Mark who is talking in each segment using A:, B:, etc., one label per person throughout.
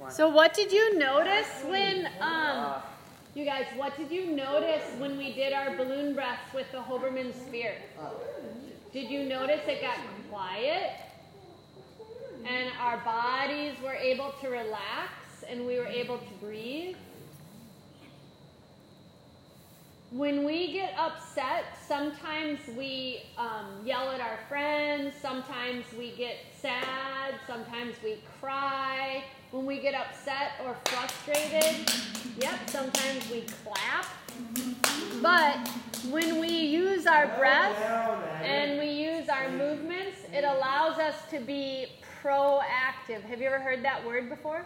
A: one?
B: So what did you notice when um you guys, what did you notice when we did our balloon breaths with the Hoberman sphere? Did you notice it got quiet? And our bodies were able to relax and we were able to breathe? When we get upset, sometimes we um, yell at our friends, sometimes we get sad, sometimes we cry. When we get upset or frustrated, yep, sometimes we clap. But when we use our breath and we use our movements, it allows us to be proactive. Have you ever heard that word before?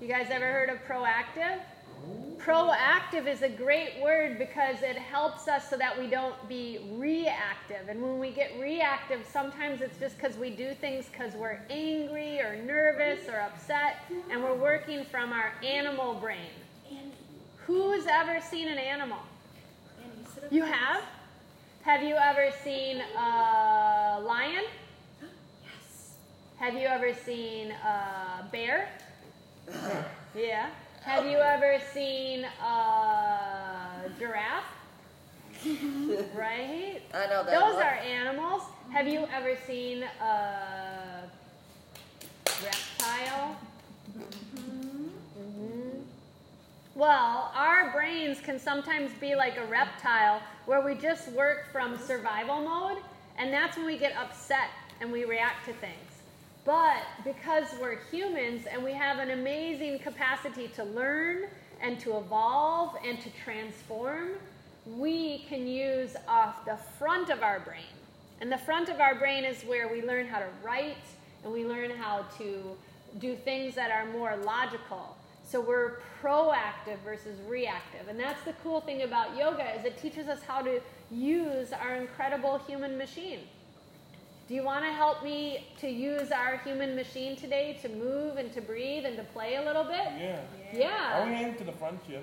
B: You guys ever heard of proactive? Proactive is a great word because it helps us so that we don't be reactive. And when we get reactive, sometimes it's just because we do things because we're angry or nervous or upset, and we're working from our animal brain. Who's ever seen an animal? You have? Have you ever seen a lion?
C: Yes.
B: Have you ever seen a bear? Yeah. Have you ever seen a giraffe? Right?
A: I know that.
B: Those
A: one.
B: are animals. Have you ever seen a reptile? Mhm. Well, our brains can sometimes be like a reptile where we just work from survival mode, and that's when we get upset and we react to things. But because we're humans and we have an amazing capacity to learn and to evolve and to transform, we can use off the front of our brain. And the front of our brain is where we learn how to write and we learn how to do things that are more logical. So we're proactive versus reactive. And that's the cool thing about yoga is it teaches us how to use our incredible human machine. Do you want to help me to use our human machine today to move and to breathe and to play a little bit?
D: Yeah.
B: Yeah.
D: Are we heading to the front gym?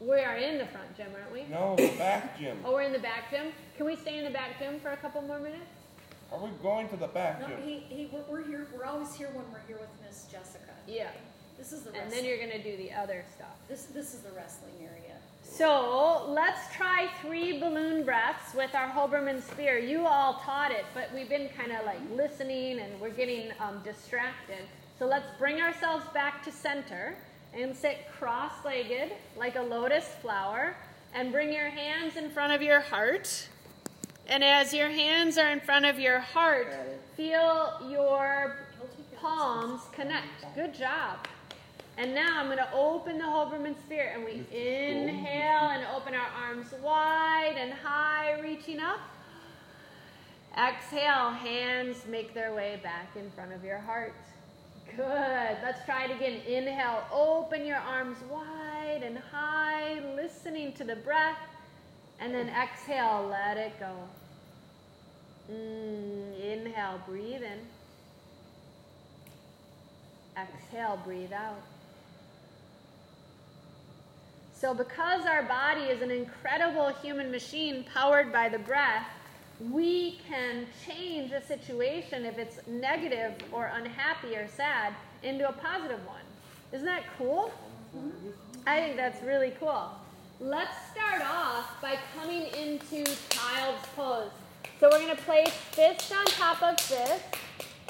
B: We are in the front gym, aren't we?
D: No, the back gym.
B: Oh, we're in the back gym. Can we stay in the back gym for a couple more minutes?
D: Are we going to the back
C: No,
D: gym?
C: he, he, we're, we're here, we're always here when we're here with Miss Jessica.
B: Yeah.
C: This is the
B: And then you're going to do the other stuff.
C: this, this is the wrestling area.
B: So let's try three balloon breaths with our Hoberman sphere. You all taught it, but we've been kind of like listening and we're getting um, distracted. So let's bring ourselves back to center and sit cross legged like a lotus flower and bring your hands in front of your heart. And as your hands are in front of your heart, feel your palms connect. Good job. And now I'm going to open the Hoberman sphere and we inhale and open our arms wide and high, reaching up. Exhale, hands make their way back in front of your heart. Good. Let's try it again. Inhale, open your arms wide and high, listening to the breath. And then exhale, let it go. Mm, inhale, breathe in. Exhale, breathe out. So, because our body is an incredible human machine powered by the breath, we can change a situation if it's negative or unhappy or sad into a positive one. Isn't that cool? I think that's really cool. Let's start off by coming into child's pose. So we're going to place fist on top of fist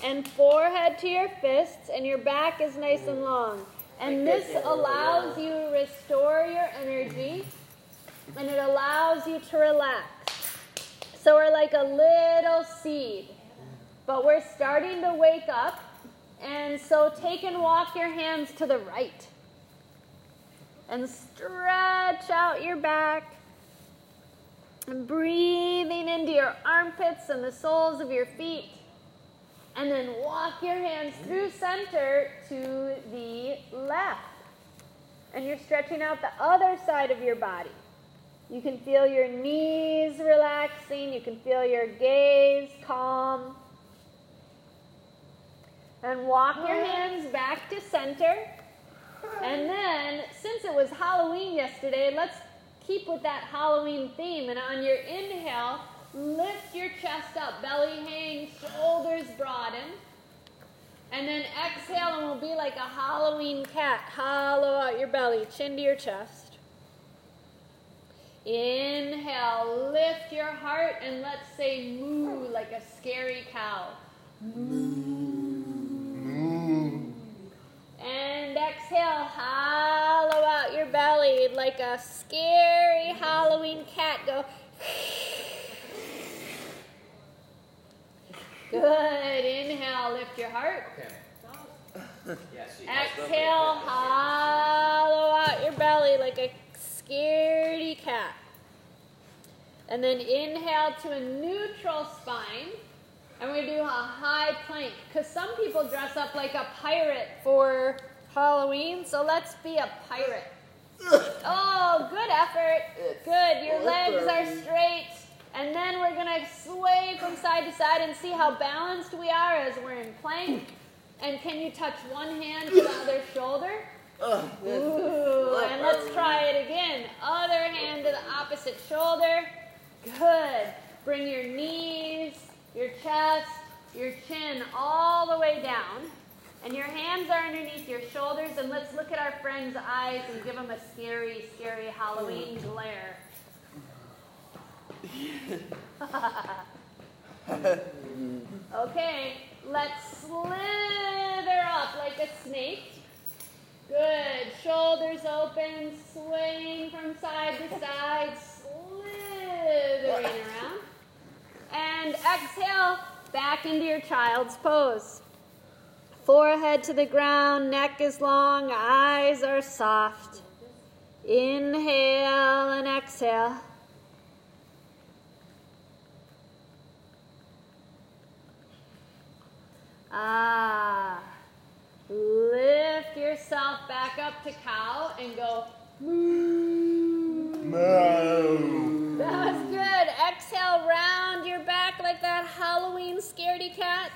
B: and forehead to your fists, and your back is nice and long. And this allows you to restore your energy and it allows you to relax. So we're like a little seed, but we're starting to wake up. And so take and walk your hands to the right and stretch out your back. And breathing into your armpits and the soles of your feet. And then walk your hands through center to the left. And you're stretching out the other side of your body. You can feel your knees relaxing. You can feel your gaze calm. And walk your hands back to center. And then, since it was Halloween yesterday, let's keep with that Halloween theme. And on your inhale, lift your chest up, belly hang, shoulders broaden. And then exhale, and we'll be like a Halloween cat. Hollow out your belly, chin to your chest. Inhale, lift your heart, and let's say moo like a scary cow. Moo. And exhale, hollow out your belly like a scary Halloween cat. Go. Good. Inhale, lift your heart. Exhale, hollow out your belly like a scaredy cat. And then inhale to a neutral spine. And we're going to do a high plank. Because some people dress up like a pirate for Halloween. So let's be a pirate. Oh, good effort. Good. Your legs are straight. And then we're going to sway from side to side and see how balanced we are as we're in plank. And can you touch one hand to the other shoulder? Ooh, and let's try it again. Other hand to the opposite shoulder. Good. Bring your knees, your chest, your chin all the way down. And your hands are underneath your shoulders. And let's look at our friend's eyes and give them a scary, scary Halloween glare. okay, let's slither up like a snake. Good. Shoulders open, swaying from side to side, slithering around. And exhale back into your child's pose. Forehead to the ground, neck is long, eyes are soft. Inhale and exhale. Ah. Lift yourself back up to cow and go moo.
D: No.
B: That was good. Exhale, round your back like that Halloween scaredy cat.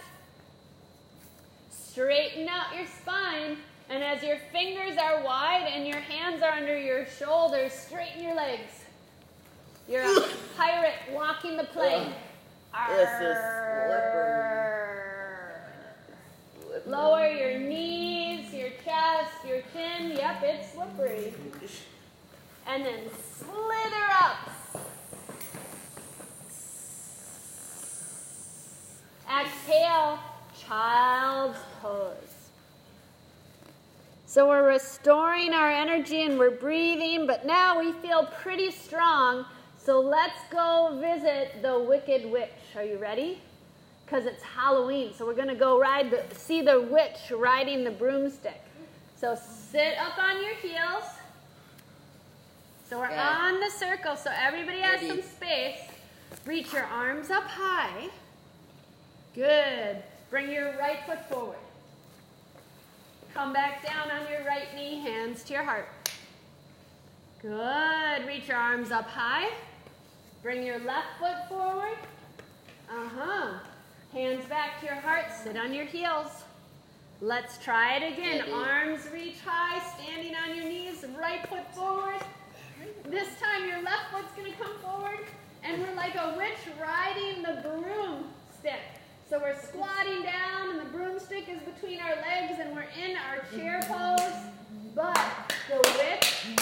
B: Straighten out your spine. And as your fingers are wide and your hands are under your shoulders, straighten your legs. You're a pirate walking the plane.
A: This is
B: Arr. Lower your knees, your chest, your chin. Yep, it's slippery. And then slither up. Exhale, child's pose. So we're restoring our energy and we're breathing, but now we feel pretty strong. So let's go visit the Wicked Witch. Are you ready? Because it's Halloween, so we're going to go ride the, see the witch riding the broomstick. So sit up on your heels. So we're
A: Okay.
B: on the circle, so everybody has
A: Ready.
B: some space. Reach your arms up high. Good. Bring your right foot forward. Come back down on your right knee, hands to your heart. Good. Reach your arms up high. Bring your left foot forward. Uh huh. Hands back to your heart. Sit on your heels. Let's try it again. Arms reach high, standing on your knees, right foot forward. This time your left foot's going to come forward, and we're like a witch riding the broomstick. So we're squatting down, and the broomstick is between our legs, and we're in our chair pose. But the witch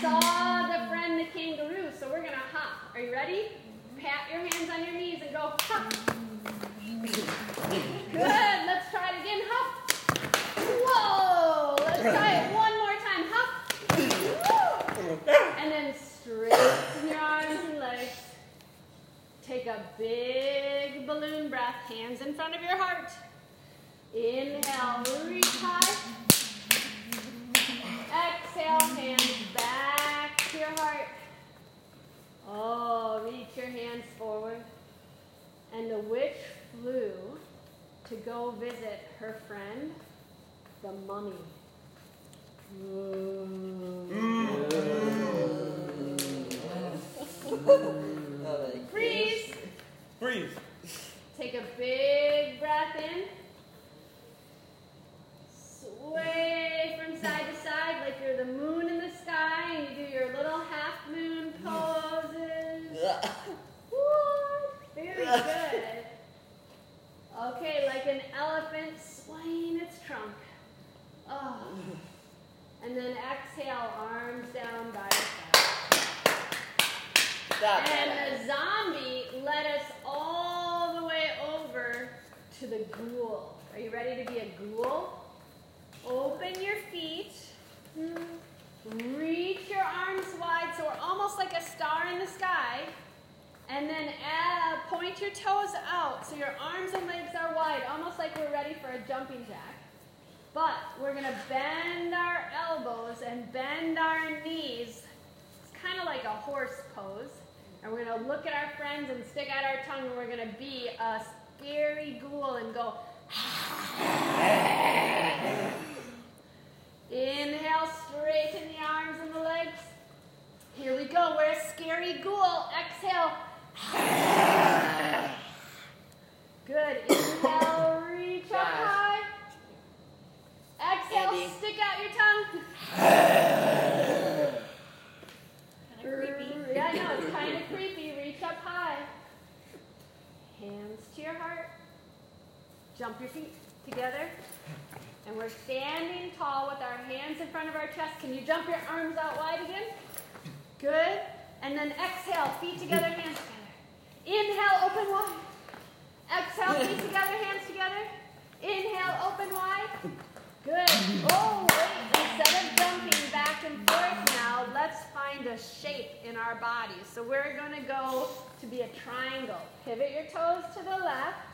B: saw the friend the kangaroo, so we're going to hop. Are you ready? Pat your hands on your knees and go hop. Good. Let's try it again. Hop. Whoa. Let's try it one more time. Hop. And then straighten your arms and legs. Take a big balloon breath, hands in front of your heart. Inhale, reach high. Exhale, hands back to your heart. Oh, reach your hands forward. And the witch flew to go visit her friend, the mummy. Mm. Freeze!
D: Freeze.
B: Take a big Okay, like an elephant, swaying its trunk. Oh. And then exhale, arms down by your side. And the zombie led us all the way over to the ghoul. Are you ready to be a ghoul? Open your feet. Hmm. Reach your arms wide so we're almost like a star in the sky. And then add, point your toes out so your arms and legs are wide, almost like we're ready for a jumping jack. But we're going to bend our elbows and bend our knees. It's kind of like a horse pose. And we're going to look at our friends and stick out our tongue, and we're going to be a scary ghoul and go. Inhale, straighten the arms and the legs. Here we go. We're a scary ghoul. Exhale. Good. Inhale, reach up high. Exhale,
A: Andy.
B: stick out your tongue.
C: Kind of creepy.
B: Yeah, I know, it's kind of creepy. Reach up high. Hands to your heart. Jump your feet together. And we're standing tall with our hands in front of our chest. Can you jump your arms out wide again? Good. And then exhale, feet together, hands. Inhale, open wide. Exhale, feet together, hands together. Inhale, open wide. Good. Oh, wait. Instead of jumping back and forth now, let's find a shape in our bodies. So we're going to go to be a triangle. Pivot your toes to the left.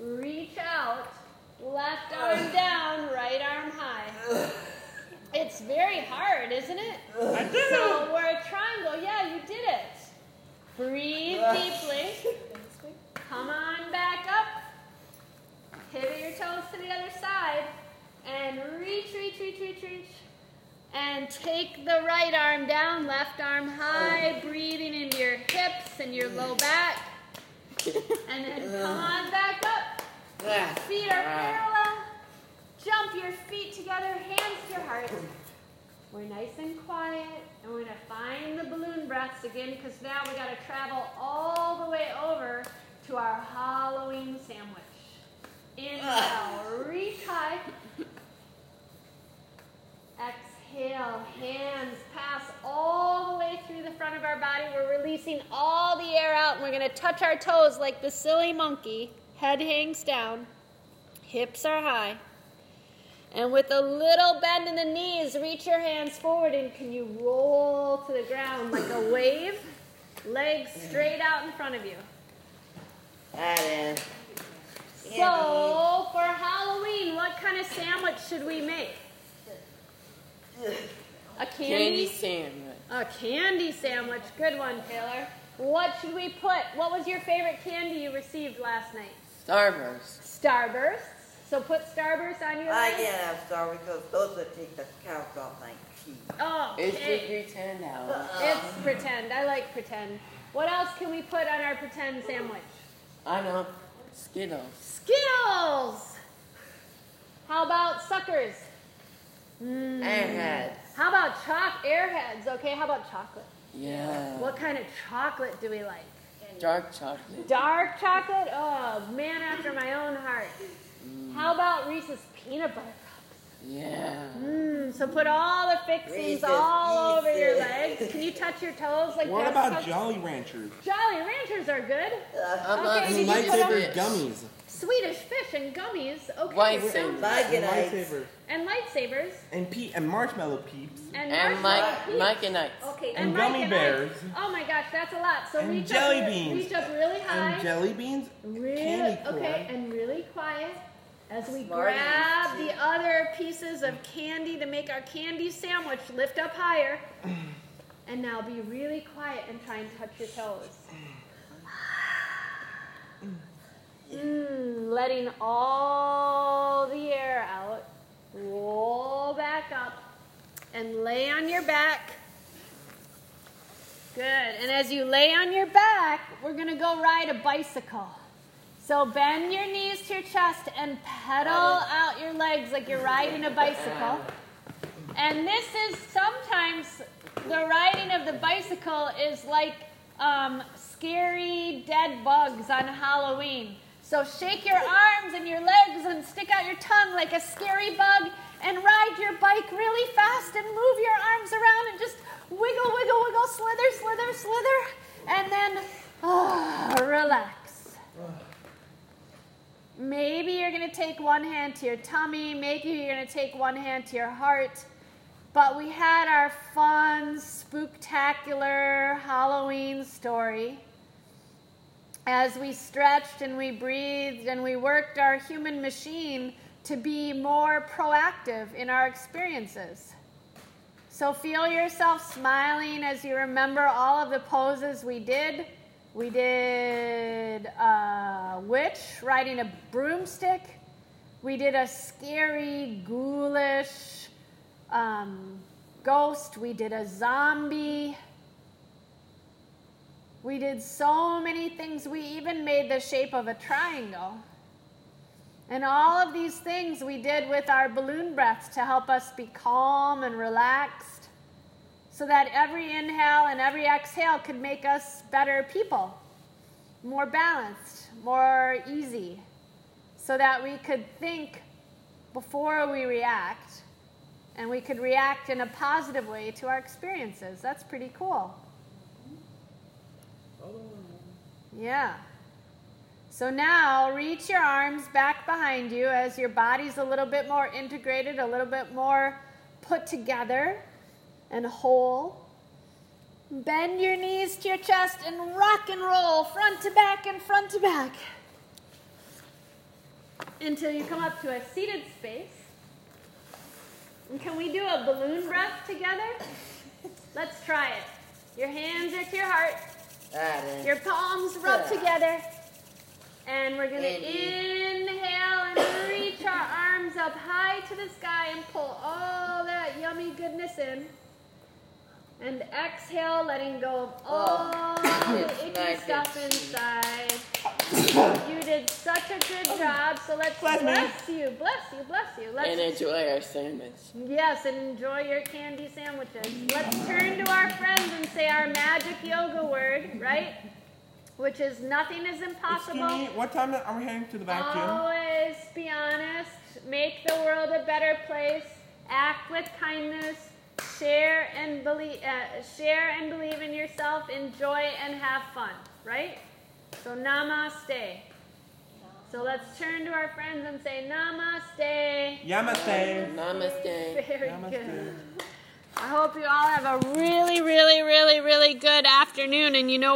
B: Reach out. Left arm down, right arm high. It's very hard, isn't it?
D: I it.
B: So we're a triangle. Yeah, you did it. Breathe
C: uh. deeply.
B: Come on back up. Pivot your toes to the other side. And reach, reach, reach, reach, reach. And take the right arm down, left arm high, oh. breathing into your hips and your low mm. back. And then uh. come on back up. Feet are parallel. Jump your feet together, hands to your heart. We're nice and quiet, and we're gonna find the balloon breaths again because now we gotta travel all the way over to our Halloween sandwich. Inhale, reach high. Exhale, hands pass all the way through the front of our body. We're releasing all the air out, and we're gonna touch our toes like the silly monkey. Head hangs down, hips are high. And with a little bend in the knees, reach your hands forward and can you roll to the ground like a wave? Legs straight out in front of you.
A: That is.
B: So, for Halloween, what kind of sandwich should we make? A
A: Candy
B: candy,
A: sandwich.
B: a candy sandwich. Good one, Taylor. What should we put? What was your favorite candy you received last night?
A: Starburst.
B: Starbursts. So put Starburst on your
E: I
B: list.
E: can't have Star because those that take the cows off my teeth.
B: Oh,
A: It's
B: okay.
A: the pretend house.
B: It's pretend. I like pretend. What else can we put on our pretend sandwich?
A: I know. Skittles.
B: Skittles. How about suckers? Mm.
A: Airheads.
B: How about chalk airheads? Okay, how about chocolate?
A: Yeah.
B: What kind of chocolate do we like?
A: Dark chocolate.
B: Dark chocolate? Oh, man after my own heart. How about Reese's peanut butter cups?
A: Yeah.
B: Mm, so put all the fixings
E: Reese's
B: all over your legs. Can you touch your toes like that?
D: What
B: that?
D: about Jolly Ranchers?
B: Jolly Ranchers are good.
A: I love
B: Okay,
D: And
B: did you
A: Swedish
B: put
D: lightsaber
A: fish.
D: gummies.
B: Swedish fish and gummies. Okay.
A: White
B: sounds
A: saber.
B: good.
E: Bag
D: And
E: it eggs.
B: And lightsabers.
D: And pe- and marshmallow peeps.
B: And,
A: And
B: marshmallow
A: Mike,
B: peeps.
A: Mike and Knights.
C: Okay,
D: And
B: Mike
D: gummy
B: and
D: bears.
B: Ike. Oh my gosh, that's a lot. So
D: And
B: reach
D: jelly
B: up,
D: beans.
B: Reach up really high.
D: And jelly beans.
B: really,
D: candy corn.
B: okay, and really quiet as we grab the other pieces of candy to make our candy sandwich. Lift up higher. And now be really quiet and try and touch your toes. Mm, letting all the air out. Roll back up and lay on your back. Good. And as you lay on your back, we're going to go ride a bicycle. So bend your knees to your chest and pedal out your legs like you're riding a bicycle. And this is sometimes the riding of the bicycle is like um, scary dead bugs on Halloween. So shake your arms and your legs and stick out your tongue like a scary bug and ride your bike really fast and move your arms around and just wiggle, slither, slither, slither, and then ah, relax. Maybe you're going to take one hand to your tummy, maybe you're going to take one hand to your heart. But we had our fun, spooktacular Halloween story as we stretched and we breathed and we worked our human machine to be more proactive in our experiences. So feel yourself smiling as you remember all of the poses we did. We did a witch riding a broomstick. We did a scary, ghoulish um, ghost. We did a zombie. We did so many things. We even made the shape of a triangle. And all of these things we did with our balloon breaths to help us be calm and relaxed so that every inhale and every exhale could make us better people, more balanced, more easy, so that we could think before we react and we could react in a positive way to our experiences. That's pretty cool. Yeah. So now reach your arms back behind you as your body's a little bit more integrated, a little bit more put together and whole. Bend your knees to your chest and rock and roll front to back and front to back until you come up to a seated space. And can we do a balloon breath together? Let's try it. Your hands are to your heart.
A: That is.
B: Your palms rub together. And we're going to
A: Inhale.
B: and reach our arms up high to the sky and pull all that yummy goodness in. And exhale, letting go of all
A: Oh,
B: the icky stuff inside. You did such a good job. So let's
D: Bless
B: bless you, bless you, bless you. Let's
A: And enjoy our sandwich.
B: Yes, and enjoy your candy sandwiches. Let's turn to our friends and say our magic yoga word, right? Which is nothing is
D: Excuse
B: impossible.
D: me, what time are we heading to the back gym?
B: Always be honest. Make the world a better place. Act with kindness. Share and believe. Uh, share and believe in yourself. Enjoy and have fun. Right? So namaste. So let's turn to our friends and say namaste.
D: Yamaste.
A: Namaste.
B: Very
D: Namaste.
B: good. I hope you all have a really, really, really, really good afternoon. And you know